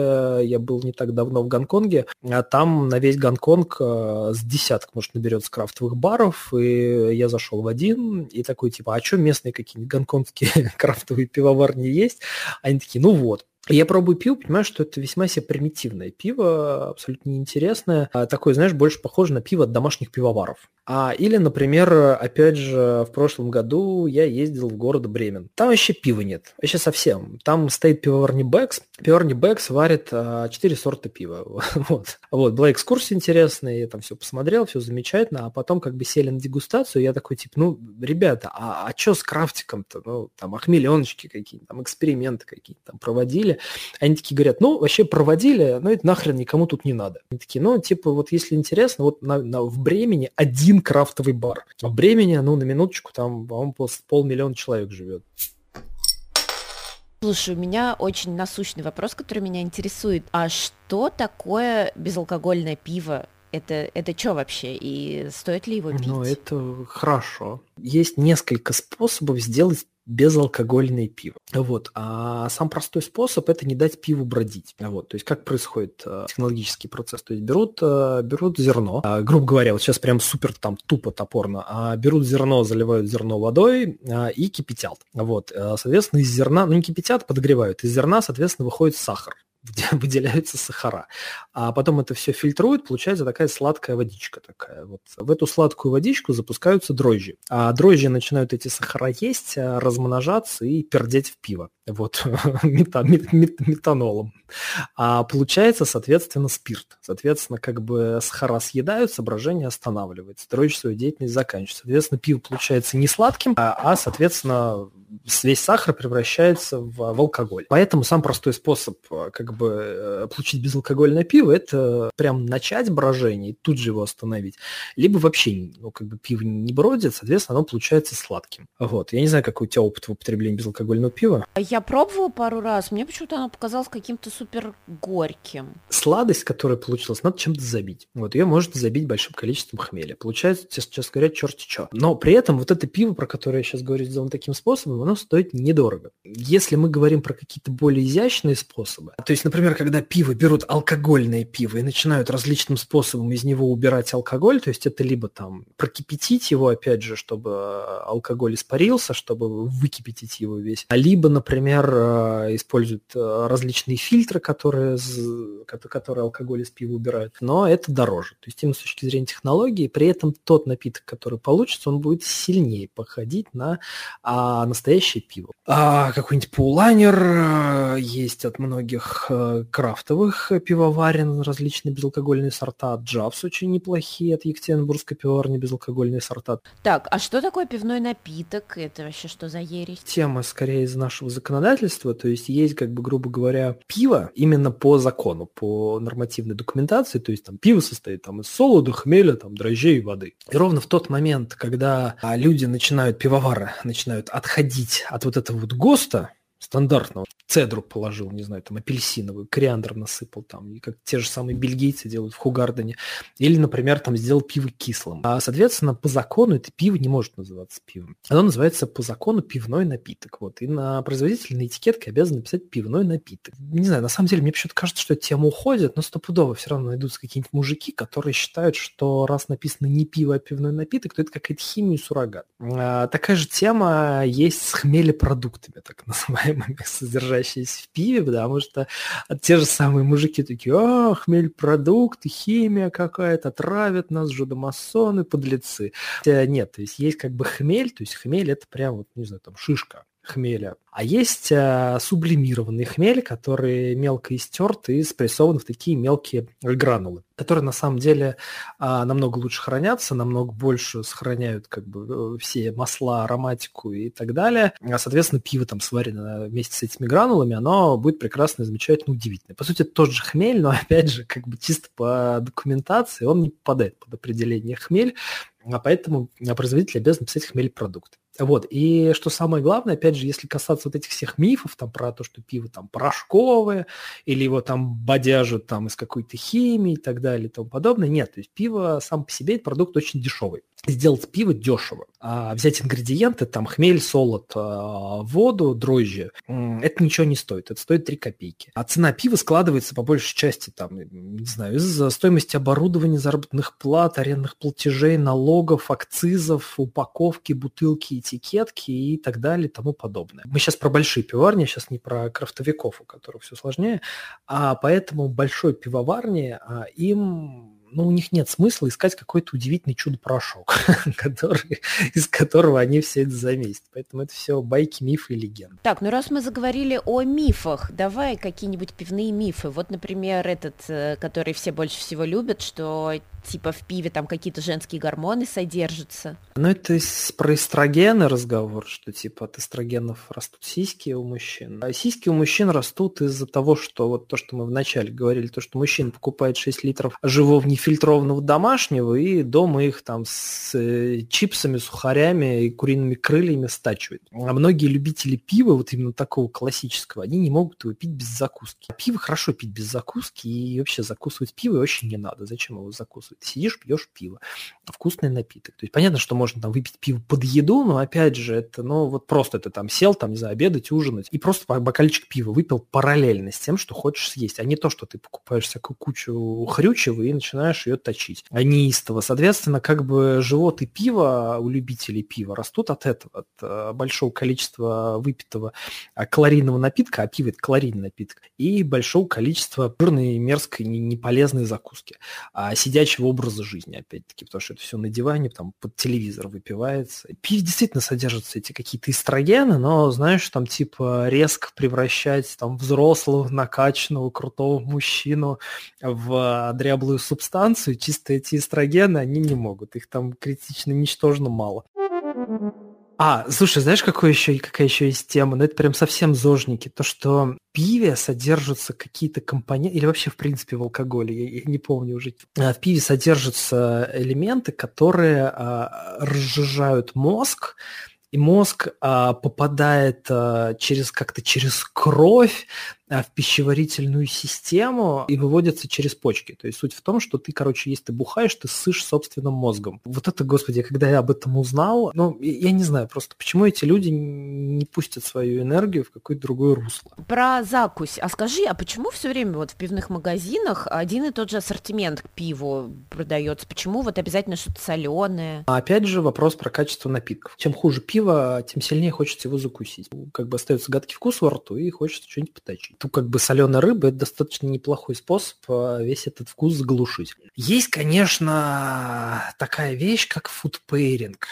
Я был не так давно в Гонконге, а там на весь Гонконг э, с десяток, может, наберется крафтовых баров, и я зашел в один, и такой, типа, а что местные какие-нибудь гонконгские [LAUGHS] крафтовые пивоварни есть? Они такие, ну вот, я пробую пиво, понимаю, что это весьма себе примитивное пиво, абсолютно неинтересное. А такое, знаешь, больше похоже на пиво от домашних пивоваров. А, или, например, опять же, в прошлом году я ездил в город Бремен. Там вообще пива нет, вообще совсем. Там стоит пивоварни Бэкс. Пивоварни Бэкс варит а, 4 сорта пива. [LAUGHS] вот. вот, была экскурсия интересная, я там все посмотрел, все замечательно, а потом как бы сели на дегустацию, я такой, типа, ну, ребята, а, а что с крафтиком-то? Ну, там ахмеленочки какие-то, там эксперименты какие-то там проводили. Они такие говорят, ну, вообще проводили, но это нахрен никому тут не надо. Они такие, ну, типа, вот если интересно, вот на, на, в Бремени один крафтовый бар. А в Бремени, ну, на минуточку, там, по-моему, полмиллиона человек живет. Слушай, у меня очень насущный вопрос, который меня интересует. А что такое безалкогольное пиво? Это, это что вообще? И стоит ли его пить? Ну, это хорошо. Есть несколько способов сделать безалкогольное пиво. Вот. А сам простой способ – это не дать пиву бродить. Вот. То есть как происходит э, технологический процесс? То есть берут, э, берут зерно, э, грубо говоря, вот сейчас прям супер там тупо топорно, а берут зерно, заливают зерно водой э, и кипятят. Вот. Э, соответственно, из зерна, ну не кипятят, подогревают. Из зерна, соответственно, выходит сахар [LAUGHS] выделяются сахара. А потом это все фильтруют, получается такая сладкая водичка такая. Вот в эту сладкую водичку запускаются дрожжи. А дрожжи начинают эти сахара есть, а, размножаться и пердеть в пиво. Вот, [LAUGHS] мета, мет, мет, метанолом. А получается, соответственно, спирт. Соответственно, как бы сахара съедаются, брожение останавливается, свою деятельность заканчивается. Соответственно, пиво получается не сладким, а, а соответственно, весь сахар превращается в, в алкоголь. Поэтому сам простой способ а, как бы э, получить безалкогольное пиво – это прям начать брожение и тут же его остановить. Либо вообще ну, как бы пиво не бродит, соответственно, оно получается сладким. Вот. Я не знаю, какой у тебя опыт в употреблении безалкогольного пива. Я пробовала пару раз, мне почему-то оно показалось каким-то супер горьким. Сладость, которая получилась, надо чем-то забить. Вот ее можно забить большим количеством хмеля. Получается, сейчас говоря, черти что. Но при этом вот это пиво, про которое я сейчас говорю, сделано таким способом, оно стоит недорого. Если мы говорим про какие-то более изящные способы, то есть, например, когда пиво берут алкогольное пиво и начинают различным способом из него убирать алкоголь, то есть это либо там прокипятить его, опять же, чтобы э, алкоголь испарился, чтобы выкипятить его весь, а либо, например, э, используют э, различные фильтры, которые, которые алкоголь из пива убирают, но это дороже. То есть именно с точки зрения технологии, при этом тот напиток, который получится, он будет сильнее походить на а, настоящее пиво. А, какой-нибудь пулайнер есть от многих Э, крафтовых пивоварен, различные безалкогольные сорта. Джавс очень неплохие от Екатеринбургской пивоварни безалкогольные сорта. Так, а что такое пивной напиток? Это вообще что за ересь? Тема скорее из нашего законодательства. То есть есть, как бы, грубо говоря, пиво именно по закону, по нормативной документации. То есть там пиво состоит там из солода, хмеля, там дрожжей и воды. И ровно в тот момент, когда а, люди начинают, пивовары начинают отходить от вот этого вот ГОСТа, стандартного. Цедру положил, не знаю, там апельсиновый, кориандр насыпал там, и как те же самые бельгийцы делают в Хугардене. Или, например, там сделал пиво кислым. А, соответственно, по закону это пиво не может называться пивом. Оно называется по закону пивной напиток. Вот. И на производитель этикетке обязан написать пивной напиток. Не знаю, на самом деле, мне почему-то кажется, что эта тема уходит, но стопудово все равно найдутся какие-нибудь мужики, которые считают, что раз написано не пиво, а пивной напиток, то это какая-то химия суррогат. А, такая же тема есть с хмелепродуктами, так [LAUGHS] называемыми, содержащиеся в пиве, потому что те же самые мужики такие, а, хмель продукты, химия какая-то, травят нас, жудомасоны, подлецы. Нет, то есть есть как бы хмель, то есть хмель это прям, вот, не знаю, там шишка хмеля. А есть э, сублимированный хмель, который мелко истерт и спрессован в такие мелкие гранулы, которые на самом деле э, намного лучше хранятся, намного больше сохраняют как бы э, все масла, ароматику и так далее. А, соответственно, пиво там сварено вместе с этими гранулами, оно будет прекрасно, замечательно, удивительно. По сути, тот же хмель, но [LAUGHS] опять же, как бы чисто по документации он не попадает под определение хмель, а поэтому производитель обязан писать хмель продукт. Вот, и что самое главное, опять же, если касаться вот этих всех мифов, там, про то, что пиво там порошковое, или его там бодяжат там из какой-то химии и так далее и тому подобное, нет, то есть пиво сам по себе это продукт очень дешевый сделать пиво дешево. А взять ингредиенты, там хмель, солод, а, воду, дрожжи, это ничего не стоит, это стоит 3 копейки. А цена пива складывается по большей части, там, не знаю, из стоимости оборудования, заработных плат, арендных платежей, налогов, акцизов, упаковки, бутылки, этикетки и так далее и тому подобное. Мы сейчас про большие пивоварни, сейчас не про крафтовиков, у которых все сложнее, а поэтому большой пивоварни, а, им ну, у них нет смысла искать какой-то удивительный чудо-порошок, [LAUGHS] который, из которого они все это заместят. Поэтому это все байки, мифы и легенды. Так, ну раз мы заговорили о мифах, давай какие-нибудь пивные мифы. Вот, например, этот, э, который все больше всего любят, что типа в пиве там какие-то женские гормоны содержатся. Ну, это про эстрогены разговор, что типа от эстрогенов растут сиськи у мужчин. А сиськи у мужчин растут из-за того, что вот то, что мы вначале говорили, то, что мужчина покупает 6 литров живого нефильтрованного домашнего и дома их там с э, чипсами, сухарями и куриными крыльями стачивает. А многие любители пива, вот именно такого классического, они не могут его пить без закуски. А пиво хорошо пить без закуски, и вообще закусывать пиво очень не надо. Зачем его закусывать? Ты сидишь, пьешь пиво. Вкусный напиток. То есть понятно, что можно там выпить пиво под еду, но опять же, это, ну, вот просто ты там сел, там, не знаю, обедать, ужинать, и просто бокальчик пива выпил параллельно с тем, что хочешь съесть, а не то, что ты покупаешь всякую кучу хрючего и начинаешь ее точить. А неистово. Соответственно, как бы живот и пиво у любителей пива растут от этого, от э, большого количества выпитого а, калорийного напитка, а пиво это калорийный напиток, и большого количества жирной, мерзкой, неполезной закуски, а сидячего образа жизни, опять-таки, потому что это все на диване, там, под телевизор выпивается. В пиве действительно содержатся эти какие-то эстрогены, но, знаешь, там, типа, резко превращать там взрослого, накачанного, крутого мужчину в дряблую субстанцию, чисто эти эстрогены, они не могут. Их там критично ничтожно мало. А, слушай, знаешь, какой еще, какая еще есть тема? Ну, это прям совсем зожники. То, что в пиве содержатся какие-то компоненты, или вообще, в принципе, в алкоголе, я, я не помню уже. А, в пиве содержатся элементы, которые а, разжижают мозг, и мозг а, попадает а, через как-то через кровь в пищеварительную систему и выводится через почки. То есть суть в том, что ты, короче, если ты бухаешь, ты ссышь собственным мозгом. Вот это, господи, когда я об этом узнал, ну, я не знаю просто, почему эти люди не пустят свою энергию в какое-то другое русло. Про закусь. А скажи, а почему все время вот в пивных магазинах один и тот же ассортимент к пиву продается? Почему вот обязательно что-то соленое? А опять же вопрос про качество напитков. Чем хуже пиво, тем сильнее хочется его закусить. Как бы остается гадкий вкус во рту и хочется что-нибудь поточить ну, как бы соленая рыба, это достаточно неплохой способ а, весь этот вкус заглушить. Есть, конечно, такая вещь, как фудпейринг.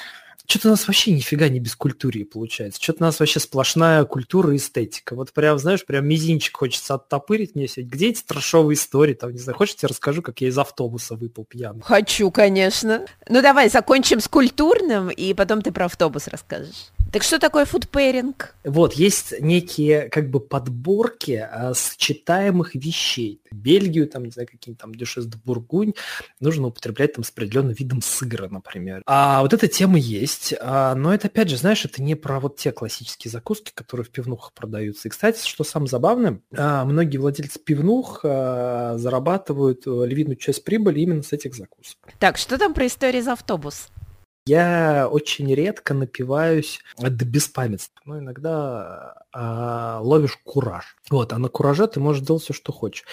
Что-то у нас вообще нифига не без культуры получается. Что-то у нас вообще сплошная культура и эстетика. Вот прям, знаешь, прям мизинчик хочется оттопырить мне сегодня. Где эти трошовые истории? Там, не знаю, хочешь, я расскажу, как я из автобуса выпал пьяный? Хочу, конечно. Ну давай закончим с культурным, и потом ты про автобус расскажешь. Так что такое фудпейринг? Вот, есть некие как бы подборки а, сочетаемых вещей. Бельгию, там, не знаю, какие-нибудь там дюшес бургунь, нужно употреблять там с определенным видом сыра, например. А вот эта тема есть, а, но это, опять же, знаешь, это не про вот те классические закуски, которые в пивнухах продаются. И, кстати, что самое забавное, а, многие владельцы пивнух а, зарабатывают э, львиную часть прибыли именно с этих закусок. Так, что там про историю за автобус? Я очень редко напиваюсь до беспамятства. Но иногда а, ловишь кураж. Вот, а на кураже ты можешь делать все, что хочешь.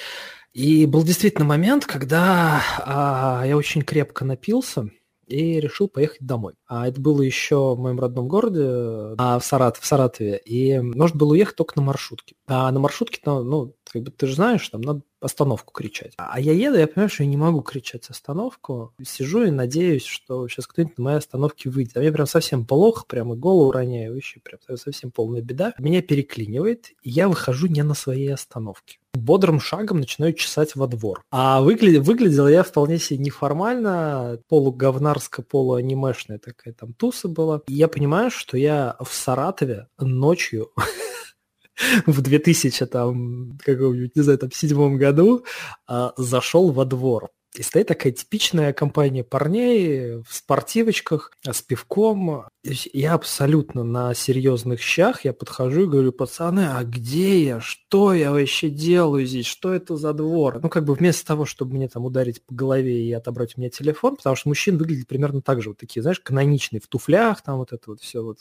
И был действительно момент, когда а, я очень крепко напился, и решил поехать домой. А это было еще в моем родном городе, а в, Сарат, в Саратове, и можно было уехать только на маршрутке. А на маршрутке, ну как бы ты же знаешь, там надо остановку кричать. А я еду, я понимаю, что я не могу кричать остановку. Сижу и надеюсь, что сейчас кто-нибудь на моей остановке выйдет. А мне прям совсем плохо, прямо голову роняю, вообще прям совсем полная беда. Меня переклинивает, и я выхожу не на своей остановке бодрым шагом начинаю чесать во двор. А выглядел, выглядел я вполне себе неформально, полуговнарско, полуанимешная такая там туса была. И я понимаю, что я в Саратове ночью [LAUGHS] в 2000, там, каком-нибудь, не знаю, там, седьмом году а, зашел во двор. И стоит такая типичная компания парней в спортивочках с пивком. Я абсолютно на серьезных щах. Я подхожу и говорю, пацаны, а где я? Что я вообще делаю здесь? Что это за двор? Ну, как бы вместо того, чтобы мне там ударить по голове и отобрать у меня телефон, потому что мужчин выглядит примерно так же. Вот такие, знаешь, каноничные в туфлях, там вот это вот все, вот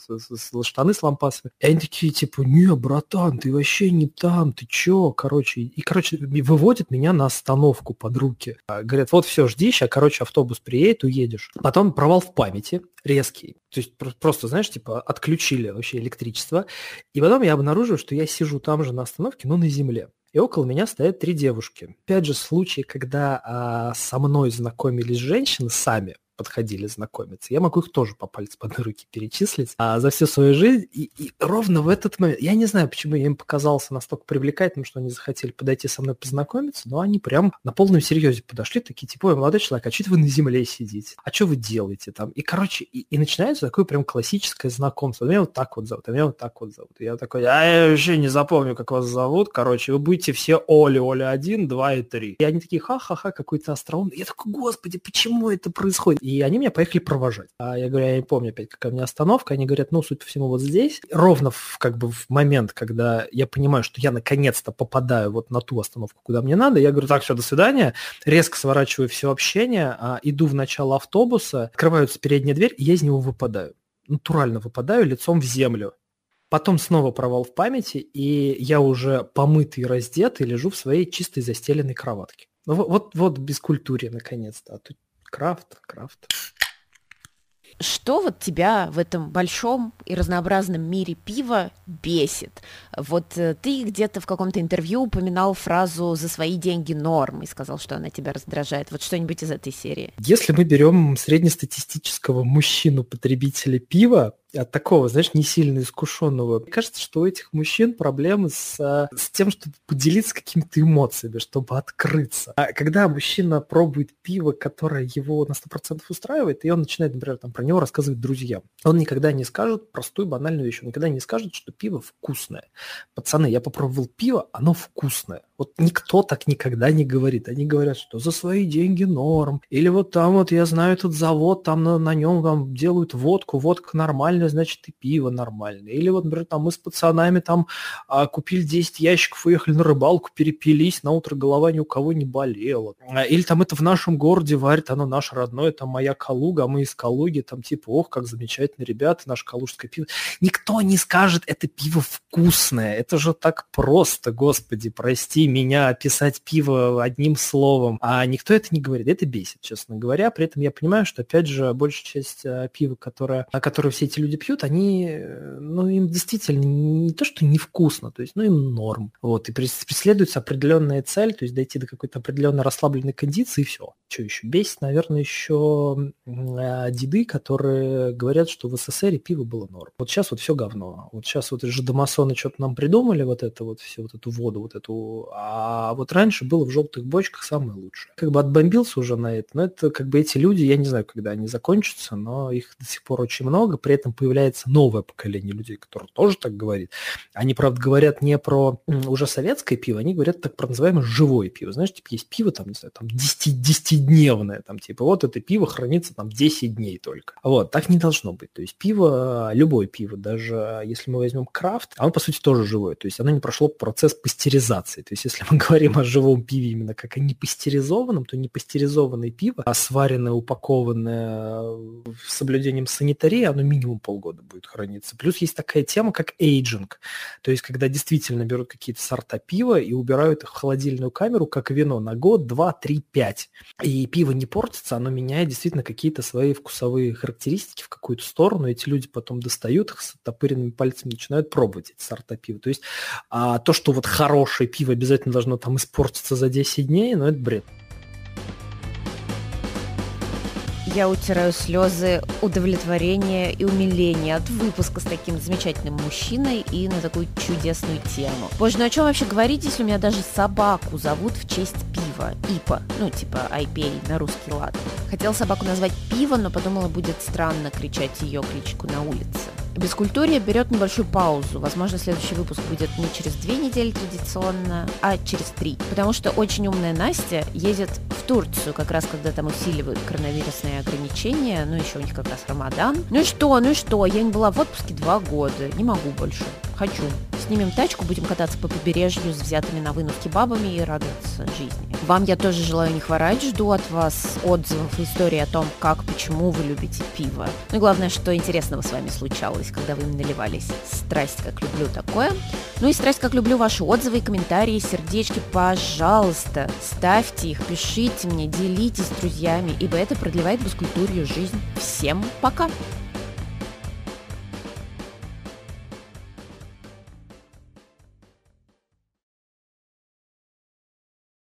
штаны с лампасами. И они такие, типа, не, братан, ты вообще не там, ты чё? Короче, и, короче, выводят меня на остановку под руки. Говорят, говорят, вот все, жди, сейчас, короче, автобус приедет, уедешь. Потом провал в памяти резкий. То есть просто, знаешь, типа отключили вообще электричество. И потом я обнаружил, что я сижу там же на остановке, но на земле. И около меня стоят три девушки. Опять же, случай, когда а, со мной знакомились женщины сами, подходили знакомиться. Я могу их тоже по пальцу по одной руке перечислить а, за всю свою жизнь. И, и ровно в этот момент, я не знаю, почему я им показался настолько привлекательным, что они захотели подойти со мной познакомиться, но они прям на полном серьезе подошли, такие, типа, молодой человек, а что вы на земле сидите? А что вы делаете там? И, короче, и, и начинается такое прям классическое знакомство. Меня вот так вот зовут, а меня вот так вот зовут. Я такой, а я вообще не запомню, как вас зовут. Короче, вы будете все Оли, Оля 1, 2 и 3. И они такие, ха-ха-ха, какой-то остроумный. Я такой, господи, почему это происходит? И они меня поехали провожать. А я говорю, я не помню опять, какая у меня остановка. Они говорят, ну, судя по всему, вот здесь. Ровно в, как бы в момент, когда я понимаю, что я наконец-то попадаю вот на ту остановку, куда мне надо, я говорю, так, все, до свидания. Резко сворачиваю все общение, а, иду в начало автобуса, открывается передняя дверь, и я из него выпадаю. Натурально выпадаю лицом в землю. Потом снова провал в памяти, и я уже помытый раздетый лежу в своей чистой застеленной кроватке. Ну, вот, вот, вот без культуры, наконец-то. А тут крафт, крафт. Что вот тебя в этом большом и разнообразном мире пива бесит? Вот э, ты где-то в каком-то интервью упоминал фразу «за свои деньги норм» и сказал, что она тебя раздражает. Вот что-нибудь из этой серии. Если мы берем среднестатистического мужчину-потребителя пива, от такого, знаешь, не сильно искушенного. Мне кажется, что у этих мужчин проблемы с, с тем, чтобы поделиться какими-то эмоциями, чтобы открыться. А когда мужчина пробует пиво, которое его на 100% устраивает, и он начинает, например, там, про него рассказывать друзьям, он никогда не скажет простую банальную вещь, он никогда не скажет, что пиво вкусное. Пацаны, я попробовал пиво, оно вкусное. Вот никто так никогда не говорит. Они говорят, что за свои деньги норм. Или вот там вот я знаю этот завод, там на, на нем там делают водку, водка нормальная, значит и пиво нормальное. Или вот, например, там мы с пацанами там а, купили 10 ящиков, уехали на рыбалку, перепились, на утро голова ни у кого не болела. А, или там это в нашем городе варит, оно наше родное, там моя Калуга, а мы из Калуги, там типа, ох, как замечательно, ребята, наше калужское пиво. Никто не скажет, это пиво вкусное, это же так просто, господи, прости меня описать пиво одним словом, а никто это не говорит. Это бесит, честно говоря. При этом я понимаю, что, опять же, большая часть э, пива, которое, которое все эти люди пьют, они, э, ну, им действительно не то, что невкусно, то есть, ну, им норм. Вот, и преследуется определенная цель, то есть дойти до какой-то определенной расслабленной кондиции, и все. Что еще? Бесит, наверное, еще э, деды, которые говорят, что в СССР пиво было норм. Вот сейчас вот все говно. Вот сейчас вот же домасоны что-то нам придумали, вот это вот, все вот эту воду, вот эту а вот раньше было в желтых бочках самое лучшее. Как бы отбомбился уже на это, но это как бы эти люди, я не знаю, когда они закончатся, но их до сих пор очень много, при этом появляется новое поколение людей, которые тоже так говорят. Они, правда, говорят не про уже советское пиво, они говорят так про называемое живое пиво. Знаешь, типа есть пиво, там, не знаю, там 10, 10-дневное, там, типа, вот это пиво хранится там 10 дней только. Вот, так не должно быть. То есть пиво, любое пиво, даже если мы возьмем крафт, оно, по сути, тоже живое. То есть оно не прошло процесс пастеризации. То есть если мы [LAUGHS] говорим о живом пиве именно как о непастеризованном, то непастеризованное пиво, а сваренное, упакованное с соблюдением санитарии, оно минимум полгода будет храниться. Плюс есть такая тема, как эйджинг. То есть когда действительно берут какие-то сорта пива и убирают их в холодильную камеру, как вино, на год, два, три, пять. И пиво не портится, оно меняет действительно какие-то свои вкусовые характеристики в какую-то сторону. Эти люди потом достают их с топыренными пальцами, начинают пробовать эти сорта пива. То есть а, то, что вот хорошее пиво обязательно должно там испортиться за 10 дней, но это бред. Я утираю слезы удовлетворения и умиления от выпуска с таким замечательным мужчиной и на такую чудесную тему. Боже, ну о чем вообще говорить, если у меня даже собаку зовут в честь пива? Ипа, ну типа IPA на русский лад. Хотела собаку назвать пиво, но подумала, будет странно кричать ее кличку на улице. Бескультурье берет небольшую паузу. Возможно, следующий выпуск будет не через две недели традиционно, а через три. Потому что очень умная Настя едет в Турцию, как раз когда там усиливают коронавирусные ограничения. Ну, еще у них как раз Рамадан. Ну и что, ну и что? Я не была в отпуске два года. Не могу больше. Хочу. Снимем тачку, будем кататься по побережью с взятыми на вынос кебабами и радоваться жизни. Вам я тоже желаю не хворать. Жду от вас отзывов и истории о том, как, почему вы любите пиво. Ну и главное, что интересного с вами случалось случалось, когда вы им наливались. Страсть, как люблю такое. Ну и страсть, как люблю ваши отзывы и комментарии, сердечки, пожалуйста, ставьте их, пишите мне, делитесь с друзьями, ибо это продлевает бескультурью жизнь. Всем пока!